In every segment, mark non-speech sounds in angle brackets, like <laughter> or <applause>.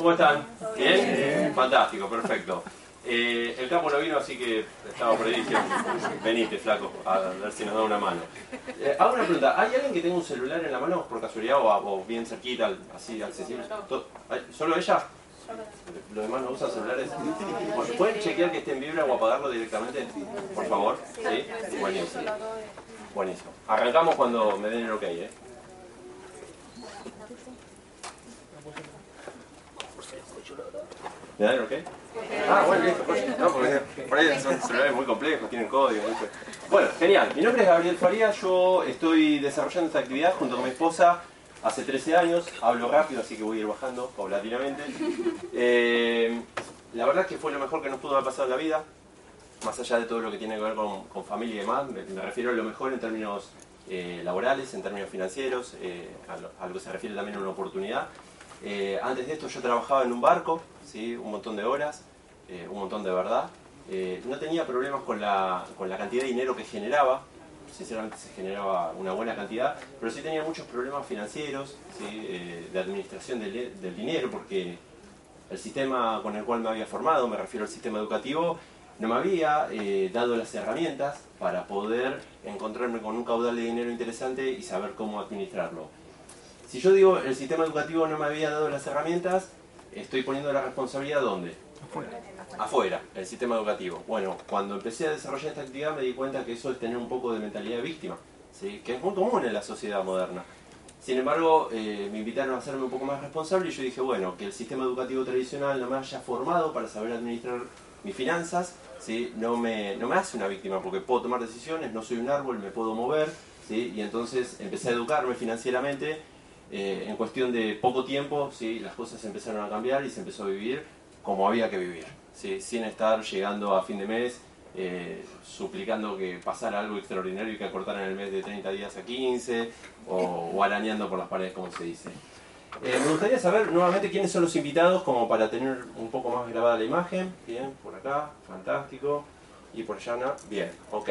¿Cómo están? ¿Bien? Fantástico, perfecto. Eh, el campo no vino, así que estaba por ahí diciendo, venite, flaco, a ver si nos da una mano. Eh, hago una pregunta, ¿hay alguien que tenga un celular en la mano por casualidad o, o bien cerquita, así accesible? ¿Todo- ay, ¿Solo ella? ¿Los demás no usan celulares? ¿Pueden chequear que esté en vibra o apagarlo directamente? Por favor. ¿Sí? Buenísimo. Buenísimo. Arrancamos cuando me den el ok, ¿eh? ¿Me dan el ok? Ah, bueno, listo. pues, No, porque por ahí son celulares muy complejos, tienen código. ¿viste? Bueno, genial. Mi nombre es Gabriel Faría. Yo estoy desarrollando esta actividad junto con mi esposa hace 13 años. Hablo rápido, así que voy a ir bajando paulatinamente. Eh, la verdad es que fue lo mejor que nos pudo haber pasado en la vida. Más allá de todo lo que tiene que ver con, con familia y demás, me, me refiero a lo mejor en términos eh, laborales, en términos financieros, eh, a, lo, a lo que se refiere también a una oportunidad. Eh, antes de esto yo trabajaba en un barco, ¿sí? un montón de horas, eh, un montón de verdad. Eh, no tenía problemas con la, con la cantidad de dinero que generaba, sinceramente se generaba una buena cantidad, pero sí tenía muchos problemas financieros, ¿sí? Eh, de administración del, del dinero, porque el sistema con el cual me había formado, me refiero al sistema educativo, no me había eh, dado las herramientas para poder encontrarme con un caudal de dinero interesante y saber cómo administrarlo. Si yo digo el sistema educativo no me había dado las herramientas, estoy poniendo la responsabilidad ¿dónde? Afuera, el sistema educativo. Bueno, cuando empecé a desarrollar esta actividad me di cuenta que eso es tener un poco de mentalidad de víctima, ¿sí? que es muy común en la sociedad moderna. Sin embargo, eh, me invitaron a hacerme un poco más responsable y yo dije, bueno, que el sistema educativo tradicional no me haya formado para saber administrar mis finanzas, ¿sí? no, me, no me hace una víctima porque puedo tomar decisiones, no soy un árbol, me puedo mover, ¿sí? y entonces empecé a educarme financieramente. Eh, en cuestión de poco tiempo, ¿sí? las cosas empezaron a cambiar y se empezó a vivir como había que vivir, ¿sí? sin estar llegando a fin de mes eh, suplicando que pasara algo extraordinario y que acortaran el mes de 30 días a 15 o, arañando por las paredes, como se dice. Eh, me gustaría saber nuevamente quiénes son los invitados, como para tener un poco más grabada la imagen. Bien, por acá, fantástico. Y por allá, bien, ok.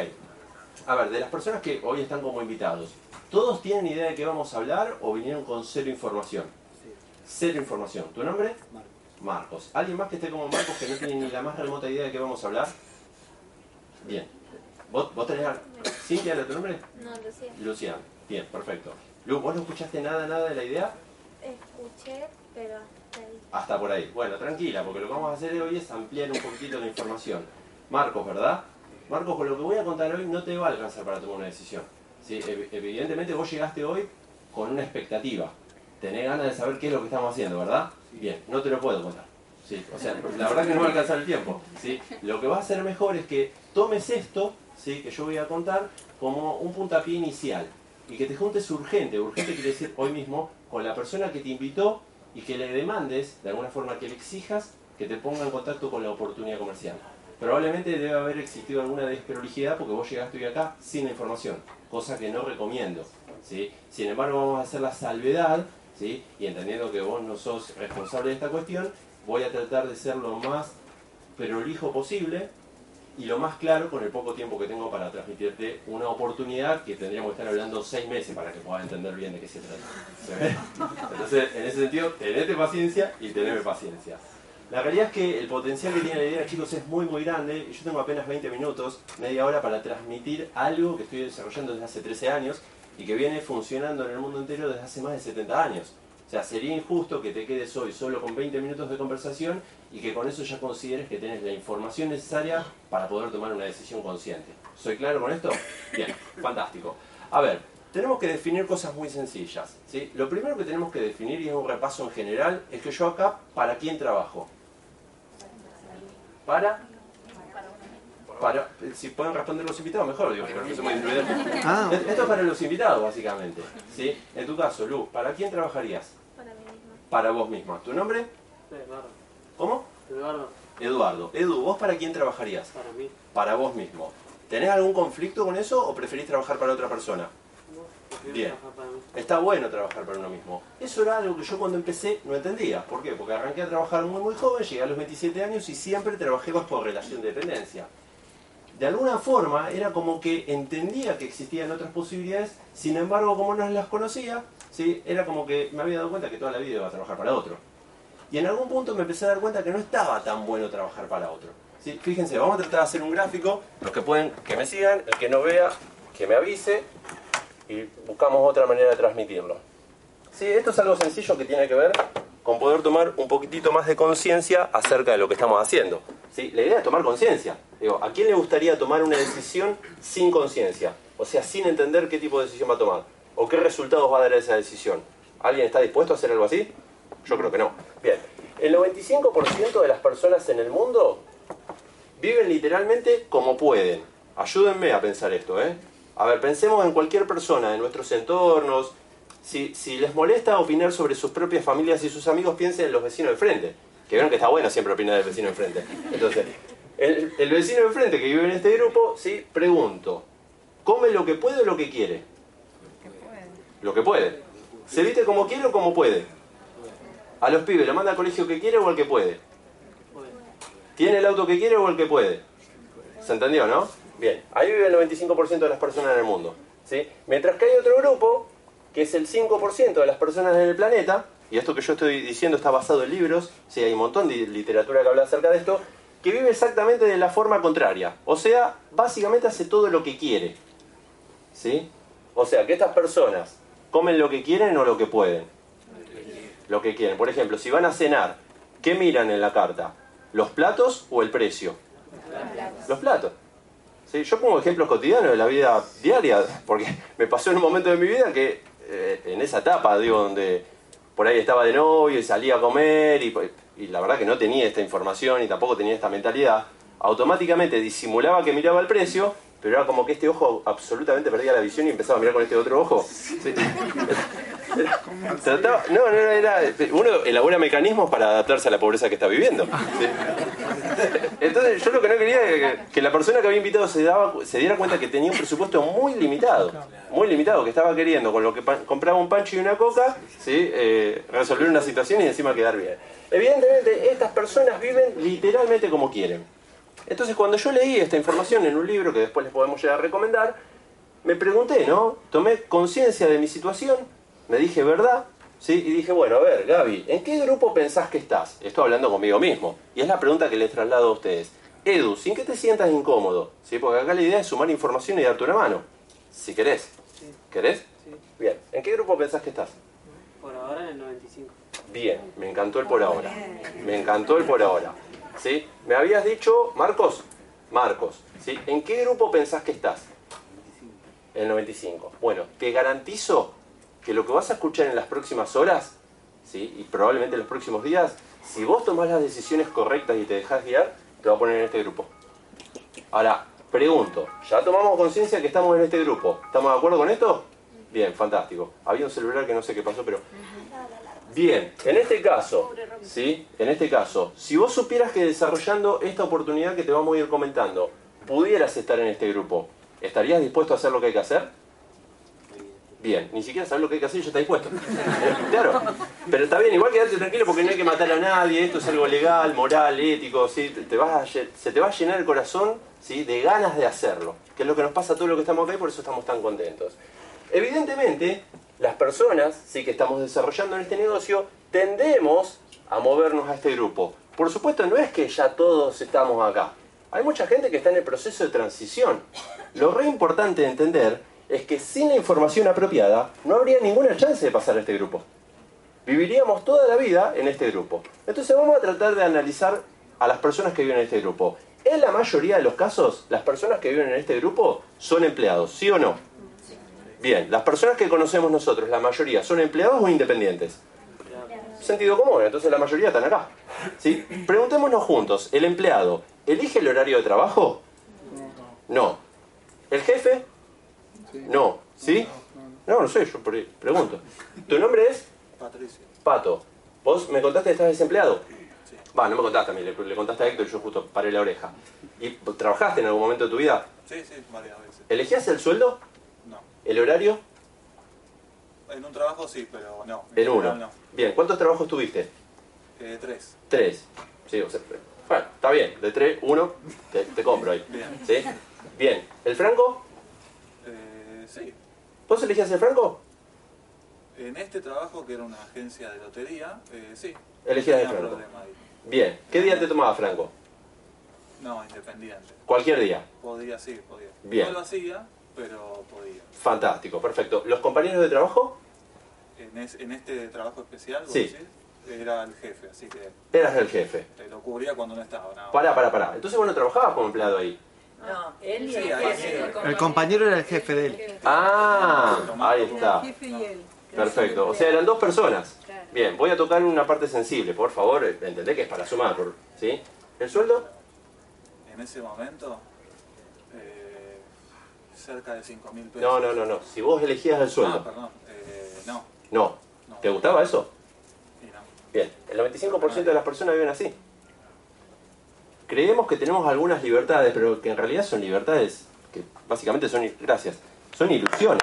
A ver, de las personas que hoy están como invitados, ¿todos tienen idea de qué vamos a hablar o vinieron con cero información? Cero información. ¿Tu nombre? Marcos. ¿Alguien más que esté como Marcos que no tiene ni la más remota idea de qué vamos a hablar? Bien. ¿Vos, vos tenés... a- ¿Cintia era tu nombre? No, Lucía. Luciano. Bien, perfecto. Lu, ¿vos no escuchaste nada, nada de la idea? Escuché, pero hasta ahí. Hasta por ahí. Bueno, tranquila, porque lo que vamos a hacer hoy es ampliar un poquitito la información. Marcos, ¿verdad? Marcos, con lo que voy a contar hoy no te va a alcanzar para tomar una decisión. ¿Sí? Ev- Evidentemente vos llegaste hoy con una expectativa. Tenés ganas de saber qué es lo que estamos haciendo, ¿verdad? Bien, no te lo puedo contar. Sí, o sea, <laughs> la verdad que no va a alcanzar el tiempo. ¿sí? Lo que va a ser mejor es que tomes esto, ¿sí? que yo voy a contar, como un puntapié inicial. Y que te juntes urgente, urgente quiere decir hoy mismo, con la persona que te invitó y que le demandes, de alguna forma que le exijas, que te ponga en contacto con la oportunidad comercial. Probablemente debe haber existido alguna desprolijidad porque vos llegaste hoy acá sin la información, cosa que no recomiendo. ¿sí? Sin embargo, vamos a hacer la salvedad, ¿sí? y entendiendo que vos no sos responsable de esta cuestión, voy a tratar de ser lo más prolijo posible y lo más claro con el poco tiempo que tengo para transmitirte una oportunidad que tendríamos que estar hablando seis meses para que puedas entender bien de qué se trata. <laughs> Entonces, en ese sentido, tenete paciencia y teneme paciencia. La realidad es que el potencial que tiene la idea, chicos, es muy, muy grande. Yo tengo apenas 20 minutos, media hora para transmitir algo que estoy desarrollando desde hace 13 años y que viene funcionando en el mundo entero desde hace más de 70 años. O sea, sería injusto que te quedes hoy solo con 20 minutos de conversación y que con eso ya consideres que tenés la información necesaria para poder tomar una decisión consciente. ¿Soy claro con esto? Bien, <laughs> fantástico. A ver, tenemos que definir cosas muy sencillas. ¿sí? Lo primero que tenemos que definir, y es un repaso en general, es que yo acá, ¿para quién trabajo? ¿Para? Para, si pueden responder los invitados, mejor, digo. Ah, Esto es para los invitados, básicamente. ¿sí? En tu caso, Lu, ¿para quién trabajarías? Para mí misma. Para vos misma. ¿Tu nombre? ¿Cómo? Eduardo, Eduardo. Edu, ¿vos para quién trabajarías? para mí. Para vos mismo. ¿Tenés algún conflicto con eso o preferís trabajar para otra persona? Bien. Está bueno trabajar para uno mismo. Eso era algo que yo cuando empecé no entendía. ¿Por qué? Porque arranqué a trabajar muy muy joven, llegué a los 27 años y siempre trabajé bajo relación de dependencia. De alguna forma era como que entendía que existían otras posibilidades, sin embargo como no las conocía, ¿sí? era como que me había dado cuenta que toda la vida iba a trabajar para otro. Y en algún punto me empecé a dar cuenta que no estaba tan bueno trabajar para otro. ¿sí? Fíjense, vamos a tratar de hacer un gráfico, los que pueden que me sigan, el que no vea, que me avise, y buscamos otra manera de transmitirlo. Sí, esto es algo sencillo que tiene que ver con poder tomar un poquitito más de conciencia acerca de lo que estamos haciendo. ¿Sí? La idea es tomar conciencia. Digo, ¿a quién le gustaría tomar una decisión sin conciencia? O sea, sin entender qué tipo de decisión va a tomar. O qué resultados va a dar esa decisión. ¿Alguien está dispuesto a hacer algo así? Yo creo que no. Bien, el 95% de las personas en el mundo viven literalmente como pueden. Ayúdenme a pensar esto, ¿eh? A ver, pensemos en cualquier persona, en nuestros entornos. Si, les molesta opinar sobre sus propias familias y sus amigos, piensen en los vecinos de frente. Que vieron que está bueno siempre opinar del vecino de frente. Entonces, el, vecino de frente que vive en este grupo, sí, pregunto. ¿Come lo que puede o lo que quiere? Lo que puede. ¿Se viste como quiere o como puede? A los pibes, ¿lo manda al colegio que quiere o al que? Puede. ¿Tiene el auto que quiere o el que puede? ¿Se entendió, no? Bien, ahí vive el 95% de las personas en el mundo. ¿sí? Mientras que hay otro grupo, que es el 5% de las personas en el planeta, y esto que yo estoy diciendo está basado en libros, sí, hay un montón de literatura que habla acerca de esto, que vive exactamente de la forma contraria. O sea, básicamente hace todo lo que quiere. ¿Sí? O sea, que estas personas comen lo que quieren o lo que pueden. Lo que quieren. Por ejemplo, si van a cenar, ¿qué miran en la carta? ¿Los platos o el precio? Los platos. Sí, yo pongo ejemplos cotidianos de la vida diaria, porque <laughs> me pasó en un momento de mi vida que eh, en esa etapa, digo, donde por ahí estaba de novio y salía a comer y, y la verdad que no tenía esta información y tampoco tenía esta mentalidad, automáticamente disimulaba que miraba el precio, pero era como que este ojo absolutamente perdía la visión y empezaba a mirar con este otro ojo. Sí. Era- <laughs> trataba- no, no, era, uno elabora mecanismos para adaptarse a la pobreza que está viviendo. ¿sí? Entonces yo lo que no quería era que, que la persona que había invitado se, daba, se diera cuenta que tenía un presupuesto muy limitado, muy limitado, que estaba queriendo con lo que compraba un pancho y una coca, ¿sí? Eh, resolver una situación y encima quedar bien. Evidentemente estas personas viven literalmente como quieren. Entonces cuando yo leí esta información en un libro que después les podemos llegar a recomendar, me pregunté, ¿no? Tomé conciencia de mi situación, me dije verdad, ¿sí? Y dije, bueno, a ver, Gaby, ¿en qué grupo pensás que estás? Estoy hablando conmigo mismo. Y es la pregunta que les traslado a ustedes. Edu, sin que te sientas incómodo, ¿sí? Porque acá la idea es sumar información y darte una mano. Si querés. Sí. ¿Querés? Sí. Bien. ¿En qué grupo pensás que estás? Por ahora en el 95. Bien, me encantó el por ahora. Me encantó el por ahora. ¿Sí? Me habías dicho, Marcos, Marcos, ¿sí? ¿En qué grupo pensás que estás? El 95. Bueno, te garantizo que lo que vas a escuchar en las próximas horas, ¿sí? y probablemente en los próximos días, si vos tomás las decisiones correctas y te dejás guiar, te va a poner en este grupo. Ahora, pregunto, ¿ya tomamos conciencia que estamos en este grupo? ¿Estamos de acuerdo con esto? Bien, fantástico. Había un celular que no sé qué pasó, pero... Bien, en este caso, ¿sí? En este caso, si vos supieras que desarrollando esta oportunidad que te vamos a ir comentando, pudieras estar en este grupo, ¿estarías dispuesto a hacer lo que hay que hacer? Bien, ni siquiera sabes lo que hay que hacer y ya está dispuesto. <laughs> Claro, pero está bien, igual quedarte tranquilo porque no hay que matar a nadie, esto es algo legal, moral, ético, ¿sí? te vas a se te va a llenar el corazón ¿sí? de ganas de hacerlo, que es lo que nos pasa a todos los que estamos acá y por eso estamos tan contentos. Evidentemente, las personas sí que estamos desarrollando en este negocio tendemos a movernos a este grupo. Por supuesto, no es que ya todos estamos acá. Hay mucha gente que está en el proceso de transición. Lo re importante de entender es que sin la información apropiada no habría ninguna chance de pasar a este grupo. Viviríamos toda la vida en este grupo. Entonces vamos a tratar de analizar a las personas que viven en este grupo. En la mayoría de los casos, las personas que viven en este grupo son empleados, ¿sí o no? Bien, las personas que conocemos nosotros, la mayoría, ¿son empleados o independientes? Sentido común, entonces la mayoría están acá. ¿Sí? Preguntémonos juntos, ¿el empleado elige el horario de trabajo? No. ¿El jefe? No. ¿Sí? No, no sé, yo por ahí pregunto. ¿Tu nombre es? Patricio. Pato. ¿Vos me contaste que estás desempleado? Sí. Va, no me contaste a mí, le, le contaste a Héctor y yo justo paré la oreja. ¿Y trabajaste en algún momento de tu vida? Sí, sí, varias veces. ¿Elegías el sueldo? ¿El horario? En un trabajo sí, pero no. En uno. No. Bien, ¿cuántos trabajos tuviste? Eh, tres. Tres. Sí, o sea, bueno, está bien, de tres, uno, te, te compro ahí. Bien. ¿Sí? Bien, ¿el franco? Eh, sí. ¿Vos elegías el franco? En este trabajo, que era una agencia de lotería, eh, sí. Elegías el franco. Bien, ¿qué día te tomaba franco? No, independiente. Cualquier día. Podía, sí, podía. Bien. No lo hacía, pero podía. Fantástico, perfecto. ¿Los compañeros de trabajo? En, es- en este trabajo especial, vos Sí. decís, era el jefe, así que Eras el jefe. te lo cubría cuando no estaba. nada más. Pará, pará, pará. Entonces vos no trabajabas como empleado ahí. No, él y Sí, el ahí jefe. sí. El compañero era el jefe de él. Ah, ahí está. jefe y él. Perfecto. O sea, eran dos personas. Bien, voy a tocar una parte sensible, por favor. Entendé que es para sumar, ¿sí? ¿El sueldo? En ese momento, cerca de 5 mil pesos. No, no, no, no. Si vos elegías el Ah, sueldo. perdón. Eh, no, No. no. ¿Te gustaba eso? Y no. Bien, el 95% de las personas viven así. Creemos que tenemos algunas libertades, pero que en realidad son libertades que básicamente son, gracias, son ilusiones.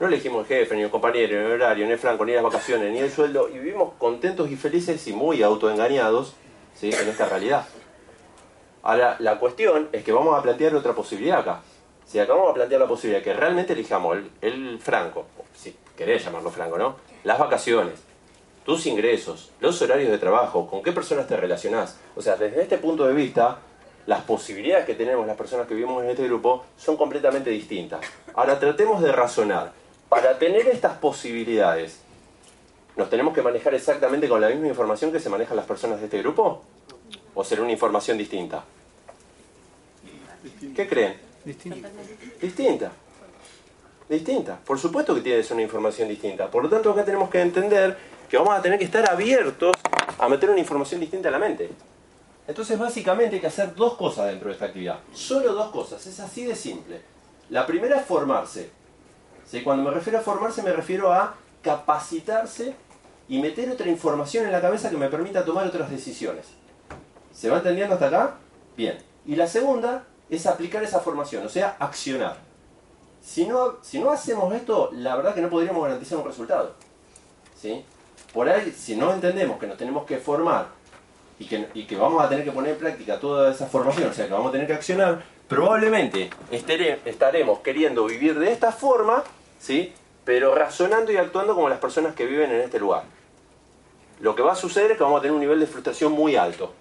No elegimos el jefe, ni el compañero, ni el horario, ni el franco, ni las vacaciones, ni el sueldo, y vivimos contentos y felices y muy autoengañados ¿sí? en esta realidad. Ahora, la cuestión es que vamos a plantear otra posibilidad acá. Si acá vamos a plantear la posibilidad de que realmente elijamos el, franco, si querés llamarlo franco, ¿no? Las vacaciones, tus ingresos, los horarios de trabajo, con qué personas te relacionás. O sea, desde este punto de vista, las posibilidades que tenemos las personas que vivimos en este grupo son completamente distintas. Ahora tratemos de razonar. Para tener estas posibilidades, ¿nos tenemos que manejar exactamente con la misma información que se manejan las personas de este grupo? ¿O será una información distinta? ¿Qué creen? Distinto. Distinta. Distinta. Por supuesto que tiene que ser una información distinta. Por lo tanto, acá tenemos que entender que vamos a tener que estar abiertos a meter una información distinta a la mente. Entonces, básicamente hay que hacer dos cosas dentro de esta actividad. Solo dos cosas. Es así de simple. La primera es formarse. ¿Sí? Cuando me refiero a formarse, me refiero a capacitarse y meter otra información en la cabeza que me permita tomar otras decisiones. ¿Se va entendiendo hasta acá? Bien. Y la segunda es aplicar esa formación, o sea, accionar. Si no, si no hacemos esto, la verdad que no podríamos garantizar un resultado. ¿Sí? Por ahí, si no entendemos que nos tenemos que formar y que, y que vamos a tener que poner en práctica toda esa formación, o sea, que vamos a tener que accionar, probablemente estaremos queriendo vivir de esta forma, ¿sí? pero razonando y actuando como las personas que viven en este lugar. Lo que va a suceder es que vamos a tener un nivel de frustración muy alto.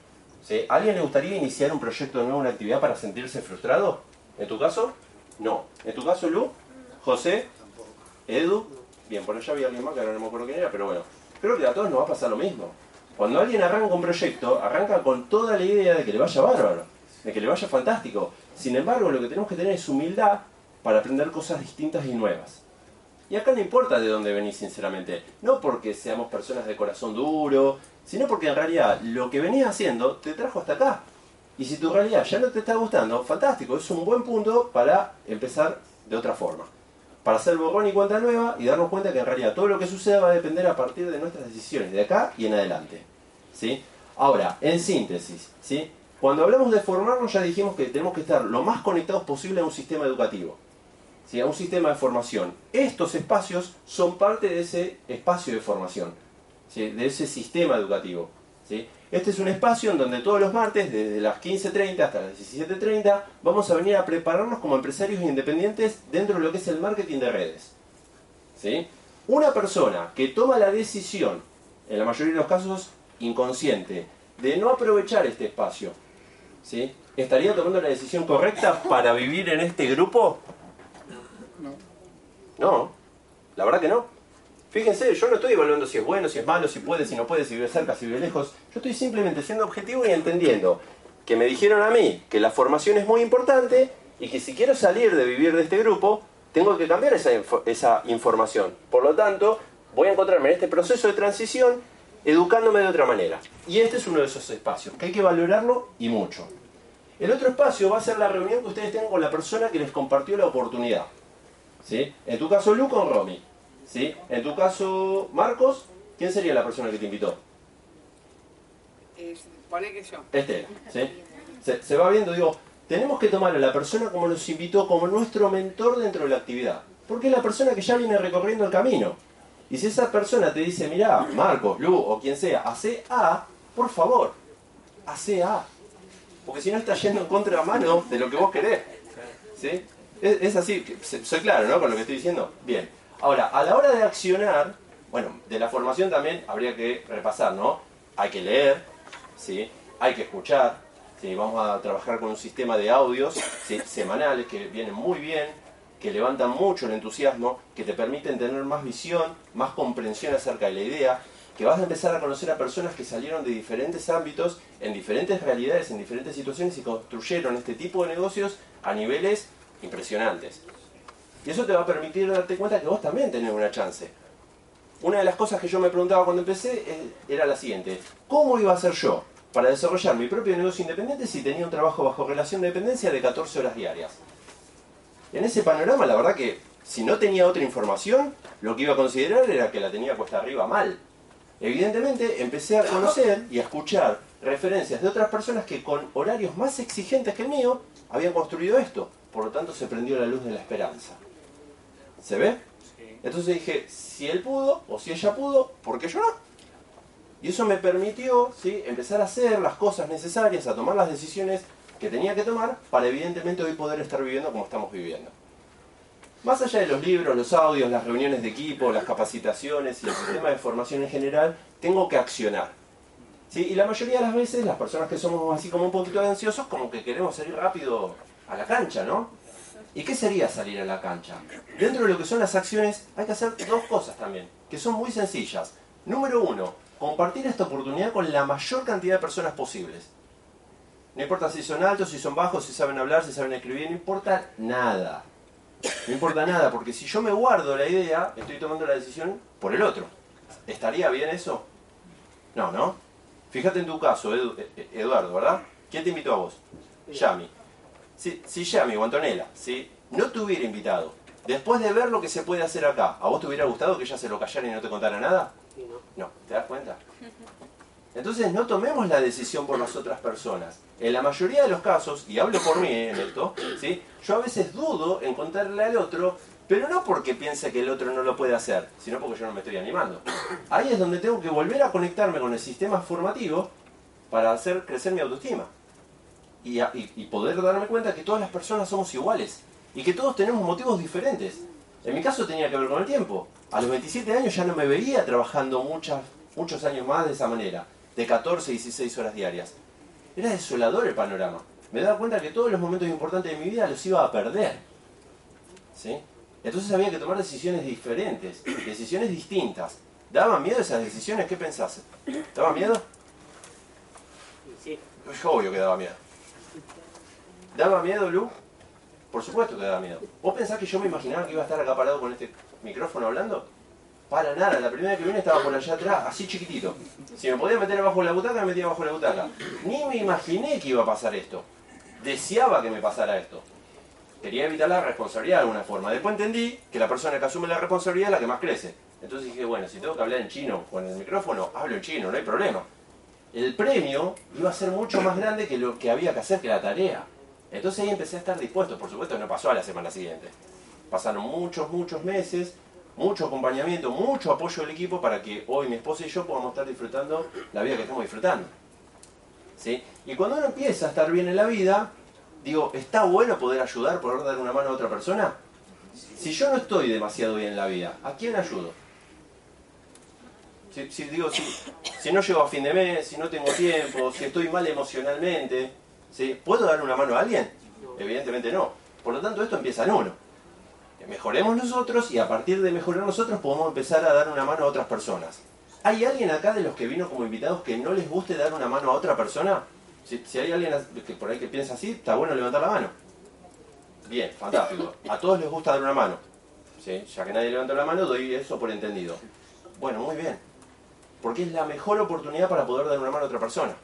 ¿A alguien le gustaría iniciar un proyecto nuevo, una actividad para sentirse frustrado? ¿En tu caso? No. ¿En tu caso, Lu? ¿José? ¿Edu? Bien, por allá había alguien más que ahora no me acuerdo quién era, pero bueno. Creo que a todos nos va a pasar lo mismo. Cuando alguien arranca un proyecto, arranca con toda la idea de que le vaya bárbaro, de que le vaya fantástico. Sin embargo, lo que tenemos que tener es humildad para aprender cosas distintas y nuevas. Y acá no importa de dónde venís, sinceramente. No porque seamos personas de corazón duro, sino porque en realidad lo que venías haciendo te trajo hasta acá. Y si tu realidad ya no te está gustando, fantástico, es un buen punto para empezar de otra forma. Para hacer borrón y cuenta nueva y darnos cuenta que en realidad todo lo que suceda va a depender a partir de nuestras decisiones, de acá y en adelante. ¿Sí? Ahora, en síntesis, ¿sí? cuando hablamos de formarnos ya dijimos que tenemos que estar lo más conectados posible a un sistema educativo. ¿Sí? a un sistema de formación. Estos espacios son parte de ese espacio de formación, de ese sistema educativo. ¿sí? Este es un espacio en donde todos los martes, desde las 15.30 hasta las 17.30, vamos a venir a prepararnos como empresarios independientes dentro de lo que es el marketing de redes. ¿sí? Una persona que toma la decisión, en la mayoría de los casos inconsciente, de no aprovechar este espacio, ¿sí? ¿estaría tomando la decisión correcta para vivir en este grupo? No, la verdad que no. Fíjense, yo no estoy evaluando si es bueno, si es malo, si puede, si no puede, si vive cerca, si vive lejos. Yo estoy simplemente siendo objetivo y entendiendo que me dijeron a mí que la formación es muy importante y que si quiero salir de vivir de este grupo, tengo que cambiar esa, esa información. Por lo tanto, voy a encontrarme en este proceso de transición educándome de otra manera. Y este es uno de esos espacios, que hay que valorarlo y mucho. El otro espacio va a ser la reunión que ustedes tengan con la persona que les compartió la oportunidad. ¿Sí? En tu caso, Lu con Romy. ¿Sí? En tu caso, Marcos, ¿quién sería la persona que te invitó? pone que yo. Estela, ¿sí? Se, se va viendo, digo, tenemos que tomar a la persona como nos invitó, como nuestro mentor dentro de la actividad. Porque es la persona que ya viene recorriendo el camino. Y si esa persona te dice, mirá, Marcos, Lu o quien sea, hace A, por favor, hace A. Porque si no estás yendo en contra mano de lo que vos querés. ¿Sí? Es, así, soy claro, ¿no? Con lo que estoy diciendo. Bien. Ahora, a la hora de accionar, bueno, de la formación también habría que repasar, ¿no? Hay que leer, ¿sí? Hay que escuchar, ¿sí? Vamos a trabajar con un sistema de audios ¿sí? semanales que vienen muy bien, que levantan mucho el entusiasmo, que te permiten tener más visión, más comprensión acerca de la idea, que vas a empezar a conocer a personas que salieron de diferentes ámbitos, en diferentes realidades, en diferentes situaciones y construyeron este tipo de negocios a niveles impresionantes. Y eso te va a permitir darte cuenta que vos también tenés una chance. Una de las cosas que yo me preguntaba cuando empecé eh, era la siguiente. ¿Cómo iba a ser yo para desarrollar mi propio negocio independiente si tenía un trabajo bajo relación de dependencia de 14 horas diarias? En ese panorama, la verdad que si no tenía otra información, lo que iba a considerar era que la tenía cuesta arriba mal. Evidentemente, empecé a conocer y a escuchar referencias de otras personas que con horarios más exigentes que el mío habían construido esto. Por lo tanto, se prendió la luz de la esperanza. ¿Se ve? Entonces dije, si él pudo o si ella pudo, ¿por qué yo no? Y eso me permitió ¿sí? empezar a hacer las cosas necesarias, a tomar las decisiones que tenía que tomar para evidentemente hoy poder estar viviendo como estamos viviendo. Más allá de los libros, los audios, las reuniones de equipo, las capacitaciones y el sistema de formación en general, tengo que accionar. ¿Sí? Y la mayoría de las veces las personas que somos así como un poquito ansiosos, como que queremos salir rápido a la cancha, ¿no? ¿Y qué sería salir a la cancha? Dentro de lo que son las acciones hay que hacer dos cosas también, que son muy sencillas. Número uno, compartir esta oportunidad con la mayor cantidad de personas posibles. No importa si son altos, si son bajos, si saben hablar, si saben escribir, no importa nada. No importa nada, porque si yo me guardo la idea, estoy tomando la decisión por el otro. ¿Estaría bien eso? No, ¿no? Fíjate en tu caso, Edu- eh, eh, Eduardo, ¿verdad? ¿Quién te invitó a vos? Yami. Si, si Yami o Antonella, si no te hubiera invitado, después de ver lo que se puede hacer acá, ¿a vos te hubiera gustado que ella se lo callara y no te contara nada? Sí, ¿no? No, ¿te das cuenta? Entonces no tomemos la decisión por las otras personas. En la mayoría de los casos, y hablo por mí en esto, ¿sí? yo a veces dudo en contarle al otro, pero no porque piense que el otro no lo puede hacer, sino porque yo no me estoy animando. Ahí es donde tengo que volver a conectarme con el sistema formativo para hacer crecer mi autoestima. Y, a- poder darme cuenta que todas las personas somos iguales y que todos tenemos motivos diferentes. En mi caso tenía que ver con el tiempo. A los 27 años ya no me veía trabajando muchas, muchos años más de esa manera, de 14, 16 horas diarias. Era desolador el panorama. Me daba cuenta que todos los momentos importantes de mi vida los iba a perder. ¿Sí? Entonces había que tomar decisiones diferentes, <clears throat> decisiones distintas. ¿Daba miedo esas decisiones? ¿Qué pensás? ¿Daba miedo? Sí, Es obvio que daba miedo. ¿Daba miedo, Lu? Por supuesto que daba miedo. ¿Vos pensás que yo me imaginaba que iba a estar acá parado con este micrófono hablando? Para nada, la primera vez que vine estaba por allá atrás, así chiquitito. Si me podía meter abajo de la butaca, me metía abajo de la butaca. Ni me imaginé que iba a pasar esto. Deseaba que me pasara esto. Quería evitar la responsabilidad de alguna forma. Después entendí que la persona que asume la responsabilidad es la que más crece. Entonces dije, bueno, si tengo que hablar en chino con el micrófono, hablo en chino, no hay problema el premio iba a ser mucho más grande que lo que había que hacer, que la tarea. Entonces ahí empecé a estar dispuesto. Por supuesto no pasó a la semana siguiente. Pasaron muchos, muchos meses, mucho acompañamiento, mucho apoyo del equipo para que hoy mi esposa y yo podamos estar disfrutando la vida que estamos disfrutando. ¿Sí? Y cuando uno empieza a estar bien en la vida, digo, ¿está bueno poder ayudar, poder dar una mano a otra persona? Si yo no estoy demasiado bien en la vida, ¿a quién ayudo? Si, digo, si no llego a fin de mes, si no tengo tiempo, si estoy mal emocionalmente, ¿sí? ¿puedo dar una mano a alguien? Evidentemente no. Por lo tanto, esto empieza en uno. Mejoremos nosotros y a partir de mejorar nosotros podemos empezar a dar una mano a otras personas. ¿Hay alguien acá de los que vino como invitados que no les guste dar una mano a otra persona? Si, hay alguien que por ahí que piensa así, está bueno levantar la mano. Bien, fantástico. A todos les gusta dar una mano. ¿Sí? Ya que nadie levantó la mano, doy eso por entendido. Bueno, muy bien. Porque es la mejor oportunidad para poder dar una mano a otra persona.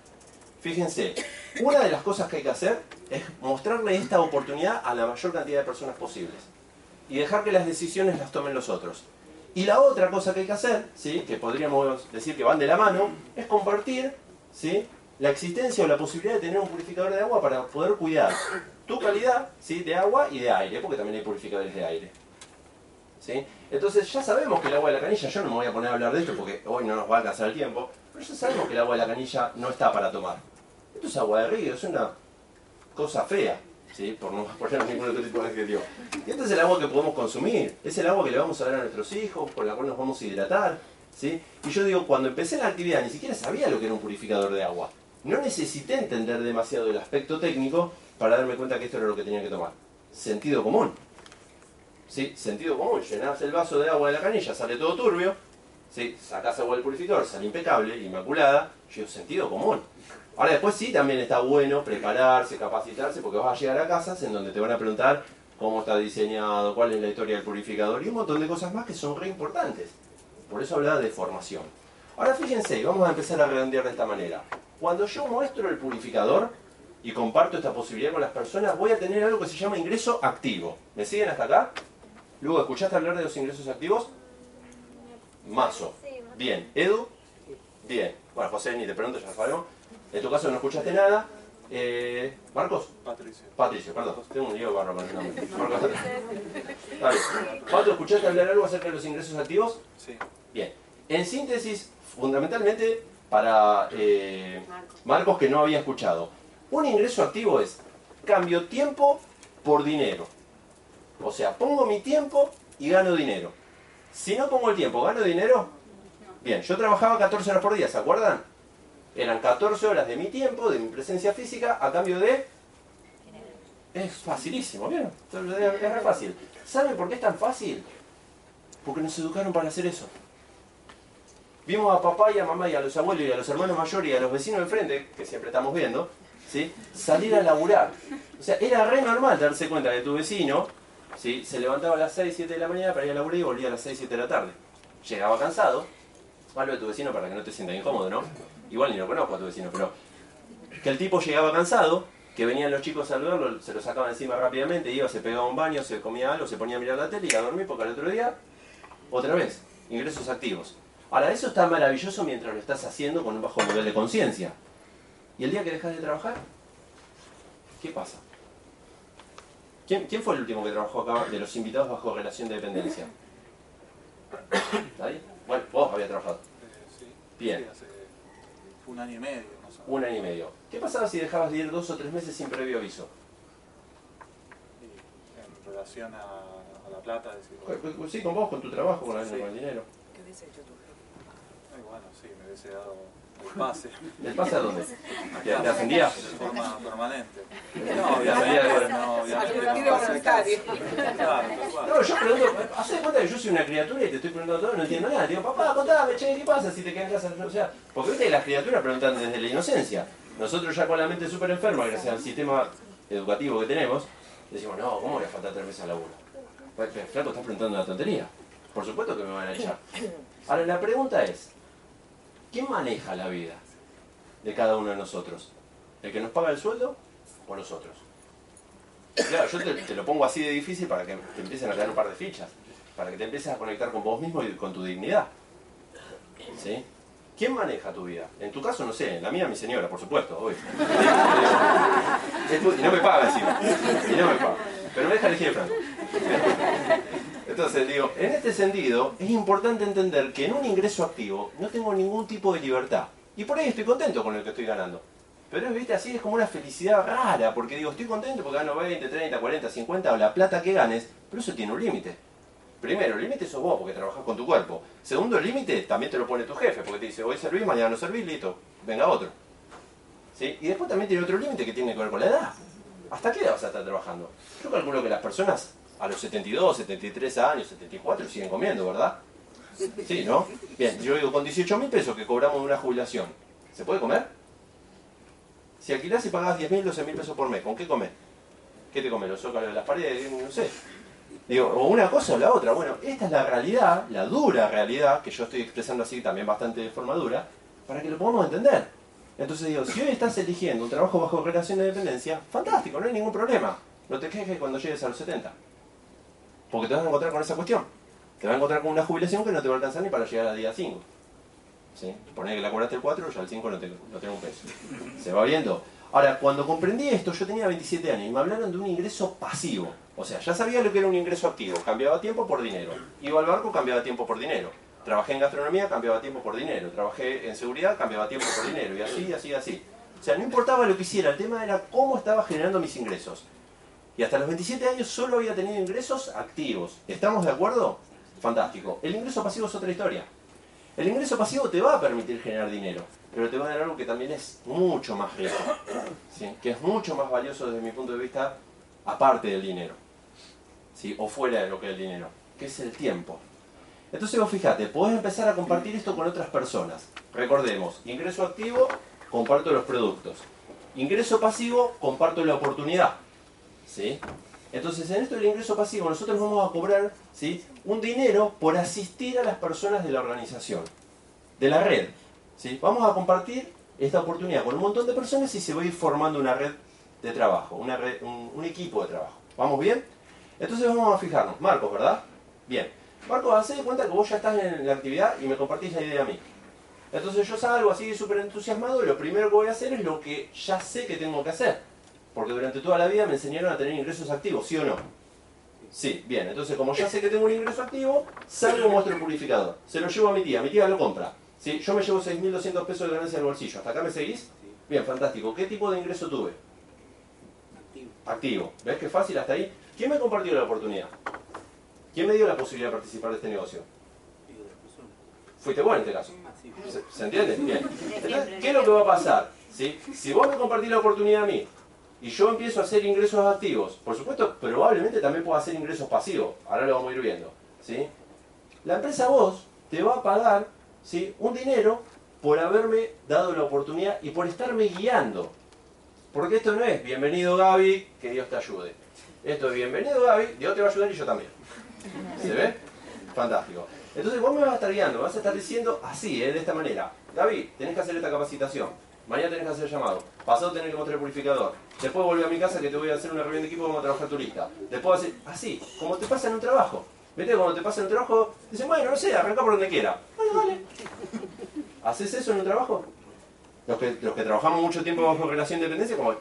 Fíjense, una de las cosas que hay que hacer es mostrarle esta oportunidad a la mayor cantidad de personas posibles. Y dejar que las decisiones las tomen los otros. Y la otra cosa que hay que hacer, ¿sí? que podríamos decir que van de la mano, es compartir ¿sí? La existencia o la posibilidad de tener un purificador de agua para poder cuidar tu calidad ¿sí? de agua y de aire, porque también hay purificadores de aire. ¿sí? Entonces ya sabemos que el agua de la canilla, yo no me voy a poner a hablar de esto porque hoy no nos va a alcanzar el tiempo, pero ya sabemos que el agua de la canilla no está para tomar. Esto es agua de río, es una cosa fea, ¿sí? por no <laughs> poner ningún otro tipo de adjetivo. Y este es el agua que podemos consumir, es el agua que le vamos a dar a nuestros hijos, con la cual nos vamos a hidratar. ¿sí? Y yo digo, cuando empecé la actividad ni siquiera sabía lo que era un purificador de agua. No necesité entender demasiado el aspecto técnico para darme cuenta que esto era lo que tenía que tomar. Sentido común. ¿Sí? Sentido común. Llenás el vaso de agua de la canilla, sale todo turbio. ¿Sí? Sacás agua del purificador, sale impecable, inmaculada. Yo sentido común. Ahora después sí, también está bueno prepararse, capacitarse, porque vas a llegar a casas en donde te van a preguntar cómo está diseñado, cuál es la historia del purificador y un montón de cosas más que son re importantes. Por eso hablaba de formación. Ahora fíjense, vamos a empezar a redondear de esta manera. Cuando yo muestro el purificador y comparto esta posibilidad con las personas, voy a tener algo que se llama ingreso activo. ¿Me siguen hasta acá? Luego, ¿escuchaste hablar de los ingresos activos? Mazo. Bien. ¿Edu? Bien. Bueno, José, ni te pregunto, ya lo sabemos. En tu caso no escuchaste nada. Eh, ¿Marcos? Patricio. Patricio, perdón. Tengo un lío barro con el nombre. Marcos. Pato, ¿escuchaste hablar algo acerca de los ingresos activos? Sí. Bien. En síntesis, fundamentalmente para eh, Marcos que no había escuchado. Un ingreso activo es cambio tiempo por dinero. O sea, pongo mi tiempo y gano dinero. Si no pongo el tiempo, ¿gano dinero? Bien, yo trabajaba 14 horas por día, ¿se acuerdan? Eran 14 horas de mi tiempo, de mi presencia física, a cambio de... Es facilísimo, ¿vieron? Es fácil. ¿Saben por qué es tan fácil? Porque nos educaron para hacer eso. Vimos a papá y a mamá y a los abuelos y a los hermanos mayores y a los vecinos del frente, que siempre estamos viendo, ¿sí? salir a laburar. O sea, era re normal darse cuenta de tu vecino, ¿sí? se levantaba a las 6, 7 de la mañana para ir a laburar y volvía a las 6, 7 de la tarde. Llegaba cansado, hablo de tu vecino para que no te sientas incómodo, ¿no? Igual ni lo conozco a tu vecino, pero que el tipo llegaba cansado, que venían los chicos a saludarlo, se lo sacaban encima rápidamente, iba, se pegaba un baño, se comía algo, se ponía a mirar la tele y a dormir porque al otro día, otra vez, ingresos activos. Ahora, eso está maravilloso mientras lo estás haciendo con un bajo nivel de conciencia. ¿Y el día que dejas de trabajar? ¿Qué pasa? ¿Quién, quién fue el último que trabajó acá de los invitados bajo relación de dependencia? ¿Nadie? Bueno, vos habías trabajado. Eh, sí. Bien. Un año y medio. Un año y medio. ¿Qué pasaba si dejabas de ir dos o tres meses sin previo aviso? En relación a, a la plata, decir, Sí, con vos, con tu trabajo, con, el- Sí. con el dinero. Ay, bueno, sí, me hubiese dado el pase. ¿El pase a dónde? ¿Te, te ascendía? De forma permanente. No, obviamente, no, obviamente. No pase. Claro. No, yo pregunto, hacé de cuenta que yo soy una criatura y te estoy preguntando todo y no entiendo nada. Te digo, papá, contame, che, ¿qué pasa si te quedas en casa? O sea, porque viste que las criaturas preguntan desde la inocencia. Nosotros ya con la mente súper enferma, gracias al sistema educativo que tenemos, decimos, no, ¿cómo voy a faltar tres meses al laburo? Pues, Flaco, estás preguntando una tontería. Por supuesto que me van a echar. Ahora, la pregunta es, ¿quién maneja la vida de cada uno de nosotros? ¿El que nos paga el sueldo o nosotros? Claro, yo te, te lo pongo así de difícil para que te empiecen a caer un par de fichas, para que te empieces a conectar con vos mismo y con tu dignidad. ¿Sí? ¿Quién maneja tu vida? En tu caso, no sé, en la mía mi señora, por supuesto, obvio. <laughs> Y no me paga encima. Y no me paga. Pero me deja elegir el franco. Entonces digo, en este sentido, es importante entender que en un ingreso activo no tengo ningún tipo de libertad. Y por ahí estoy contento con el que estoy ganando. Pero es, viste, así es como una felicidad rara, porque digo, estoy contento porque gano 20, 30, 40, 50 o la plata que ganes, pero eso tiene un límite. Primero, el límite sos vos porque trabajás con tu cuerpo. Segundo, el límite también te lo pone tu jefe, porque te dice, hoy servís, mañana no servís, listo, venga otro. ¿Sí? Y después también tiene otro límite que tiene que ver con la edad. ¿Hasta qué edad vas a estar trabajando? Yo calculo que las personas a los 72, 73 años, 74 siguen comiendo, ¿verdad? Sí, ¿no? Bien, yo digo, con 18 mil pesos que cobramos de una jubilación, ¿se puede comer? Si alquilás y pagás 10 mil, 12 mil pesos por mes, ¿con qué comés? ¿Qué te comes? ¿Los zócalos de las paredes? No sé. Digo, o una cosa o la otra. Bueno, esta es la realidad, la dura realidad, que yo estoy expresando así también bastante de forma dura, para que lo podamos entender. Entonces digo, si hoy estás eligiendo un trabajo bajo relación de dependencia, fantástico, no hay ningún problema. No te quejes cuando llegues a los 70. Porque te vas a encontrar con esa cuestión. Te vas a encontrar con una jubilación que no te va a alcanzar ni para llegar al día 5. ¿sí? Poné que la cobraste el 4, ya el 5 no, no tengo un peso. ¿Se va viendo? Ahora, cuando comprendí esto, yo tenía 27 años y me hablaron de un ingreso pasivo. O sea, ya sabía lo que era un ingreso activo. Cambiaba tiempo por dinero. Iba al barco, cambiaba tiempo por dinero. Trabajé en gastronomía, cambiaba tiempo por dinero. Trabajé en seguridad, cambiaba tiempo por dinero. Y así, así, así. O sea, no importaba lo que hiciera, el tema era cómo estaba generando mis ingresos. Y hasta los 27 años solo había tenido ingresos activos. ¿Estamos de acuerdo? Fantástico. El ingreso pasivo es otra historia. El ingreso pasivo te va a permitir generar dinero, pero te va a dar algo que también es mucho más rico, ¿sí? que es mucho más valioso desde mi punto de vista, aparte del dinero, ¿sí? o fuera de lo que es el dinero, que es el tiempo. Entonces vos fíjate, podés empezar a compartir esto con otras personas. Recordemos, ingreso activo, comparto los productos. Ingreso pasivo, comparto la oportunidad. Entonces, en esto del ingreso pasivo, nosotros vamos a cobrar un dinero por asistir a las personas de la organización, de la red. Vamos a compartir esta oportunidad con un montón de personas y se va a ir formando una red de trabajo, una red, un, equipo de trabajo. ¿Vamos bien? Entonces vamos a fijarnos. Marcos, ¿verdad? Bien. Marcos, haz de cuenta que vos ya estás en la actividad y me compartís la idea a mí. Entonces yo salgo así súper entusiasmado y lo primero que voy a hacer es lo que ya sé que tengo que hacer. Porque durante toda la vida me enseñaron a tener ingresos activos, ¿sí o no? Sí, bien. Entonces, como ya sé que tengo un ingreso activo, salgo y muestro el purificador. Se lo llevo a mi tía, mi tía lo compra. ¿Sí? Yo me llevo 6.200 pesos de ganancia el bolsillo. ¿Hasta acá me seguís? Bien, fantástico. ¿Qué tipo de ingreso tuve? Activo. Activo. ¿Ves qué fácil hasta ahí? ¿Quién me compartió la oportunidad? ¿Quién me dio la posibilidad de participar de este negocio? Fuiste vos en este caso. Así. ¿Se, se entiende? Bien. <laughs> Entonces, ¿qué es lo que va a pasar? ¿Sí? Si vos me compartís la oportunidad a mí y yo empiezo a hacer ingresos activos, por supuesto, probablemente también puedo hacer ingresos pasivos. Ahora lo vamos a ir viendo. ¿sí? La empresa vos te va a pagar ¿sí? un dinero por haberme dado la oportunidad y por estarme guiando. Porque esto no es bienvenido Gaby, que Dios te ayude. Esto es bienvenido Gaby, Dios te va a ayudar y yo también. ¿Se ve? Fantástico. Entonces vos me vas a estar guiando, me vas a estar diciendo así, ¿eh? de esta manera. Gaby, tenés que hacer esta capacitación. Mañana tenés que hacer llamado. Pasado tenés que mostrar el purificador. Después volver a mi casa que te voy a hacer una reunión de equipo vamos a trabajar turista. Después así, como te pasa en un trabajo. ¿Viste? Cuando te pasa en un trabajo, dicen, bueno, no sé, arranca por donde quiera. Bueno, dale. ¿Haces eso en un trabajo? Los que, los que trabajamos mucho tiempo bajo relación de dependencia, como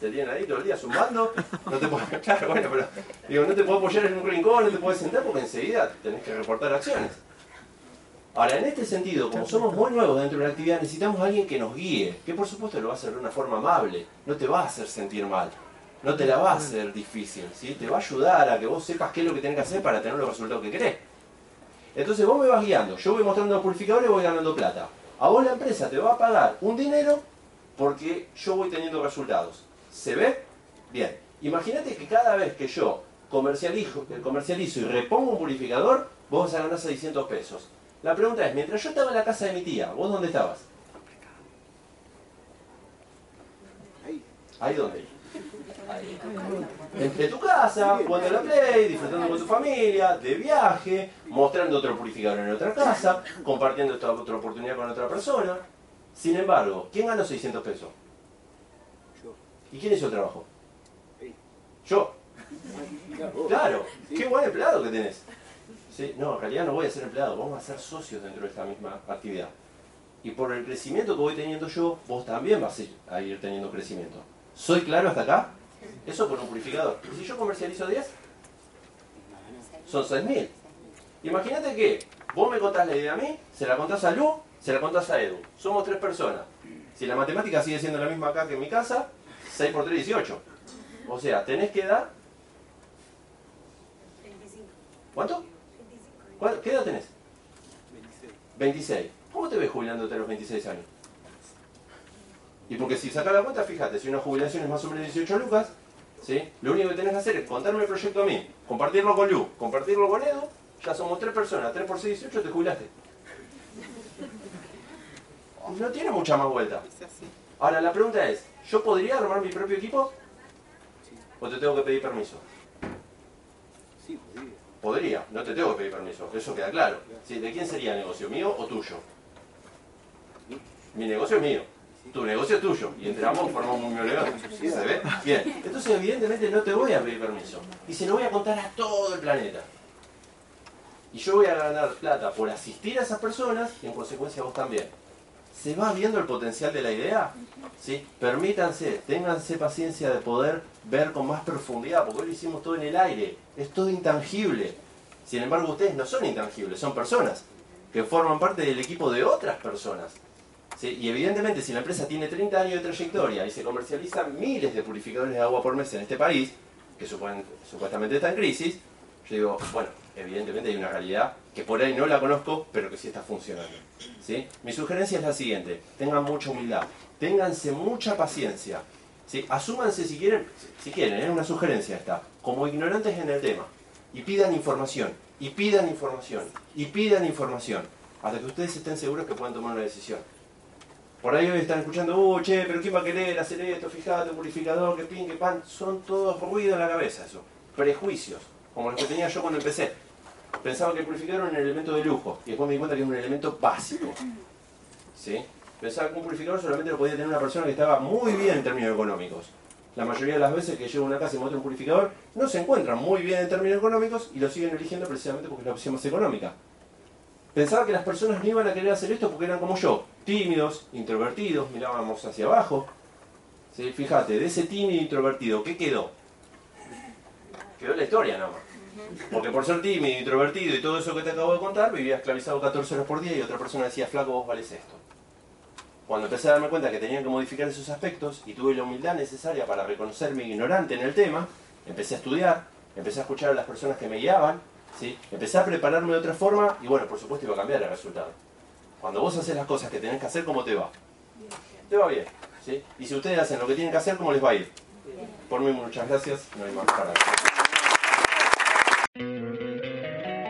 te tienen ahí todo el día zumbando, no te puedo, <laughs> claro, bueno, pero digo, no te puedo apoyar en un rincón, no te puedes sentar porque enseguida tenés que reportar acciones. Ahora, en este sentido, como somos muy nuevos dentro de la actividad, necesitamos a alguien que nos guíe, que por supuesto lo va a hacer de una forma amable, no te va a hacer sentir mal, no te la va a hacer difícil, ¿sí? te va a ayudar a que vos sepas qué es lo que tenés que hacer para tener los resultados que querés. Entonces vos me vas guiando, yo voy mostrando los purificadores y voy ganando plata. A vos la empresa te va a pagar un dinero porque yo voy teniendo resultados. ¿Se ve? Bien. Imagínate que cada vez que yo comercializo, comercializo y repongo un purificador, vos vas a ganar 600 pesos. La pregunta es, mientras yo estaba en la casa de mi tía, ¿vos dónde estabas? Ahí. ¿Ahí dónde? En tu casa, jugando a la play, disfrutando con tu familia, de viaje, mostrando otro purificador en otra casa, compartiendo esta otra oportunidad con otra persona. Sin embargo, ¿quién ganó 600 pesos? Yo. ¿Y quién hizo el trabajo? Yo. Claro, qué buen empleado que tenés. Sí, no, en realidad no voy a ser empleado, vamos a ser socios dentro de esta misma actividad. Y por el crecimiento que voy teniendo yo, vos también vas a ir- teniendo crecimiento. ¿Soy claro hasta acá? Eso por un purificador. Y si yo comercializo 10, son 6.000. Imagínate que vos me contás la idea a mí, se la contás a Lu, se la contás a Edu. Somos tres personas. Si la matemática sigue siendo la misma acá que en mi casa, 6 por 3, 18. O sea, tenés que dar... 25. ¿Cuánto? 25. ¿Cuál- ¿Qué edad tenés? 26. 26. ¿Cómo te ves jubilándote a los 26 años? Y porque si sacas la cuenta, fíjate, si una jubilación es más o menos 18 lucas, ¿sí? lo único que tenés que hacer es contarme el proyecto a mí, compartirlo con Lu, compartirlo con Edu, ya somos tres personas, 3 por 6, 18, te jubilaste. No tiene mucha más vuelta. Ahora, la pregunta es, ¿yo podría armar mi propio equipo? ¿O te tengo que pedir permiso? Sí, podría. Podría, no te tengo que pedir permiso, eso queda claro. ¿Sí? ¿De quién sería el negocio, mío o tuyo? Mi negocio es mío, tu negocio es tuyo, y entre ambos formamos un negocio. ¿Se ve? Bien, entonces evidentemente no te voy a pedir permiso, y se lo voy a contar a todo el planeta. Y yo voy a ganar plata por asistir a esas personas y en consecuencia vos también. ¿Se va viendo el potencial de la idea? ¿Sí? Permítanse, ténganse paciencia de poder ver con más profundidad, porque hoy lo hicimos todo en el aire, es todo intangible. Sin embargo, ustedes no son intangibles, son personas que forman parte del equipo de otras personas. ¿Sí? Y evidentemente, si la empresa tiene 30 años de trayectoria y se comercializan miles de purificadores de agua por mes en este país, que supuestamente, está en crisis, yo digo, bueno, evidentemente hay una realidad que por ahí no la conozco, pero que sí está funcionando. ¿sí? Mi sugerencia es la siguiente, tengan mucha humildad, ténganse mucha paciencia, ¿sí? asúmanse si quieren, si quieren, es una sugerencia esta, como ignorantes en el tema, y pidan información, y pidan información, y pidan información, hasta que ustedes estén seguros que puedan tomar una decisión. Por ahí hoy están escuchando, uh, che, pero ¿quién va a querer hacer esto? Fíjate, un purificador, que pin, que pan. Son todos ruido en la cabeza eso. Prejuicios, como los que tenía yo cuando empecé. Pensaba que el purificador era un elemento de lujo y después me di cuenta que es un elemento básico. ¿Sí? Pensaba que un purificador solamente lo podía tener una persona que estaba muy bien en términos económicos. La mayoría de las veces que llego a una casa y muestro un purificador, no se encuentran muy bien en términos económicos y lo siguen eligiendo precisamente porque es la opción más económica. Pensaba que las personas no iban a querer hacer esto porque eran como yo, tímidos, introvertidos, mirábamos hacia abajo. ¿Sí? Fíjate, de ese tímido introvertido, ¿qué quedó? Quedó la historia nada más. Porque por ser tímido, introvertido y todo eso que te acabo de contar, vivía esclavizado 14 horas por día y otra persona decía, flaco, vos vales esto. Cuando empecé a darme cuenta que tenía que modificar esos aspectos y tuve la humildad necesaria para reconocerme ignorante en el tema, empecé a estudiar, empecé a escuchar a las personas que me guiaban, ¿sí? empecé a prepararme de otra forma y bueno, por supuesto iba a cambiar el resultado. Cuando vos haces las cosas que tenés que hacer, ¿cómo te va? Te va bien. ¿sí? Y si ustedes hacen lo que tienen que hacer, ¿cómo les va a ir? Por mí, muchas gracias. No hay más para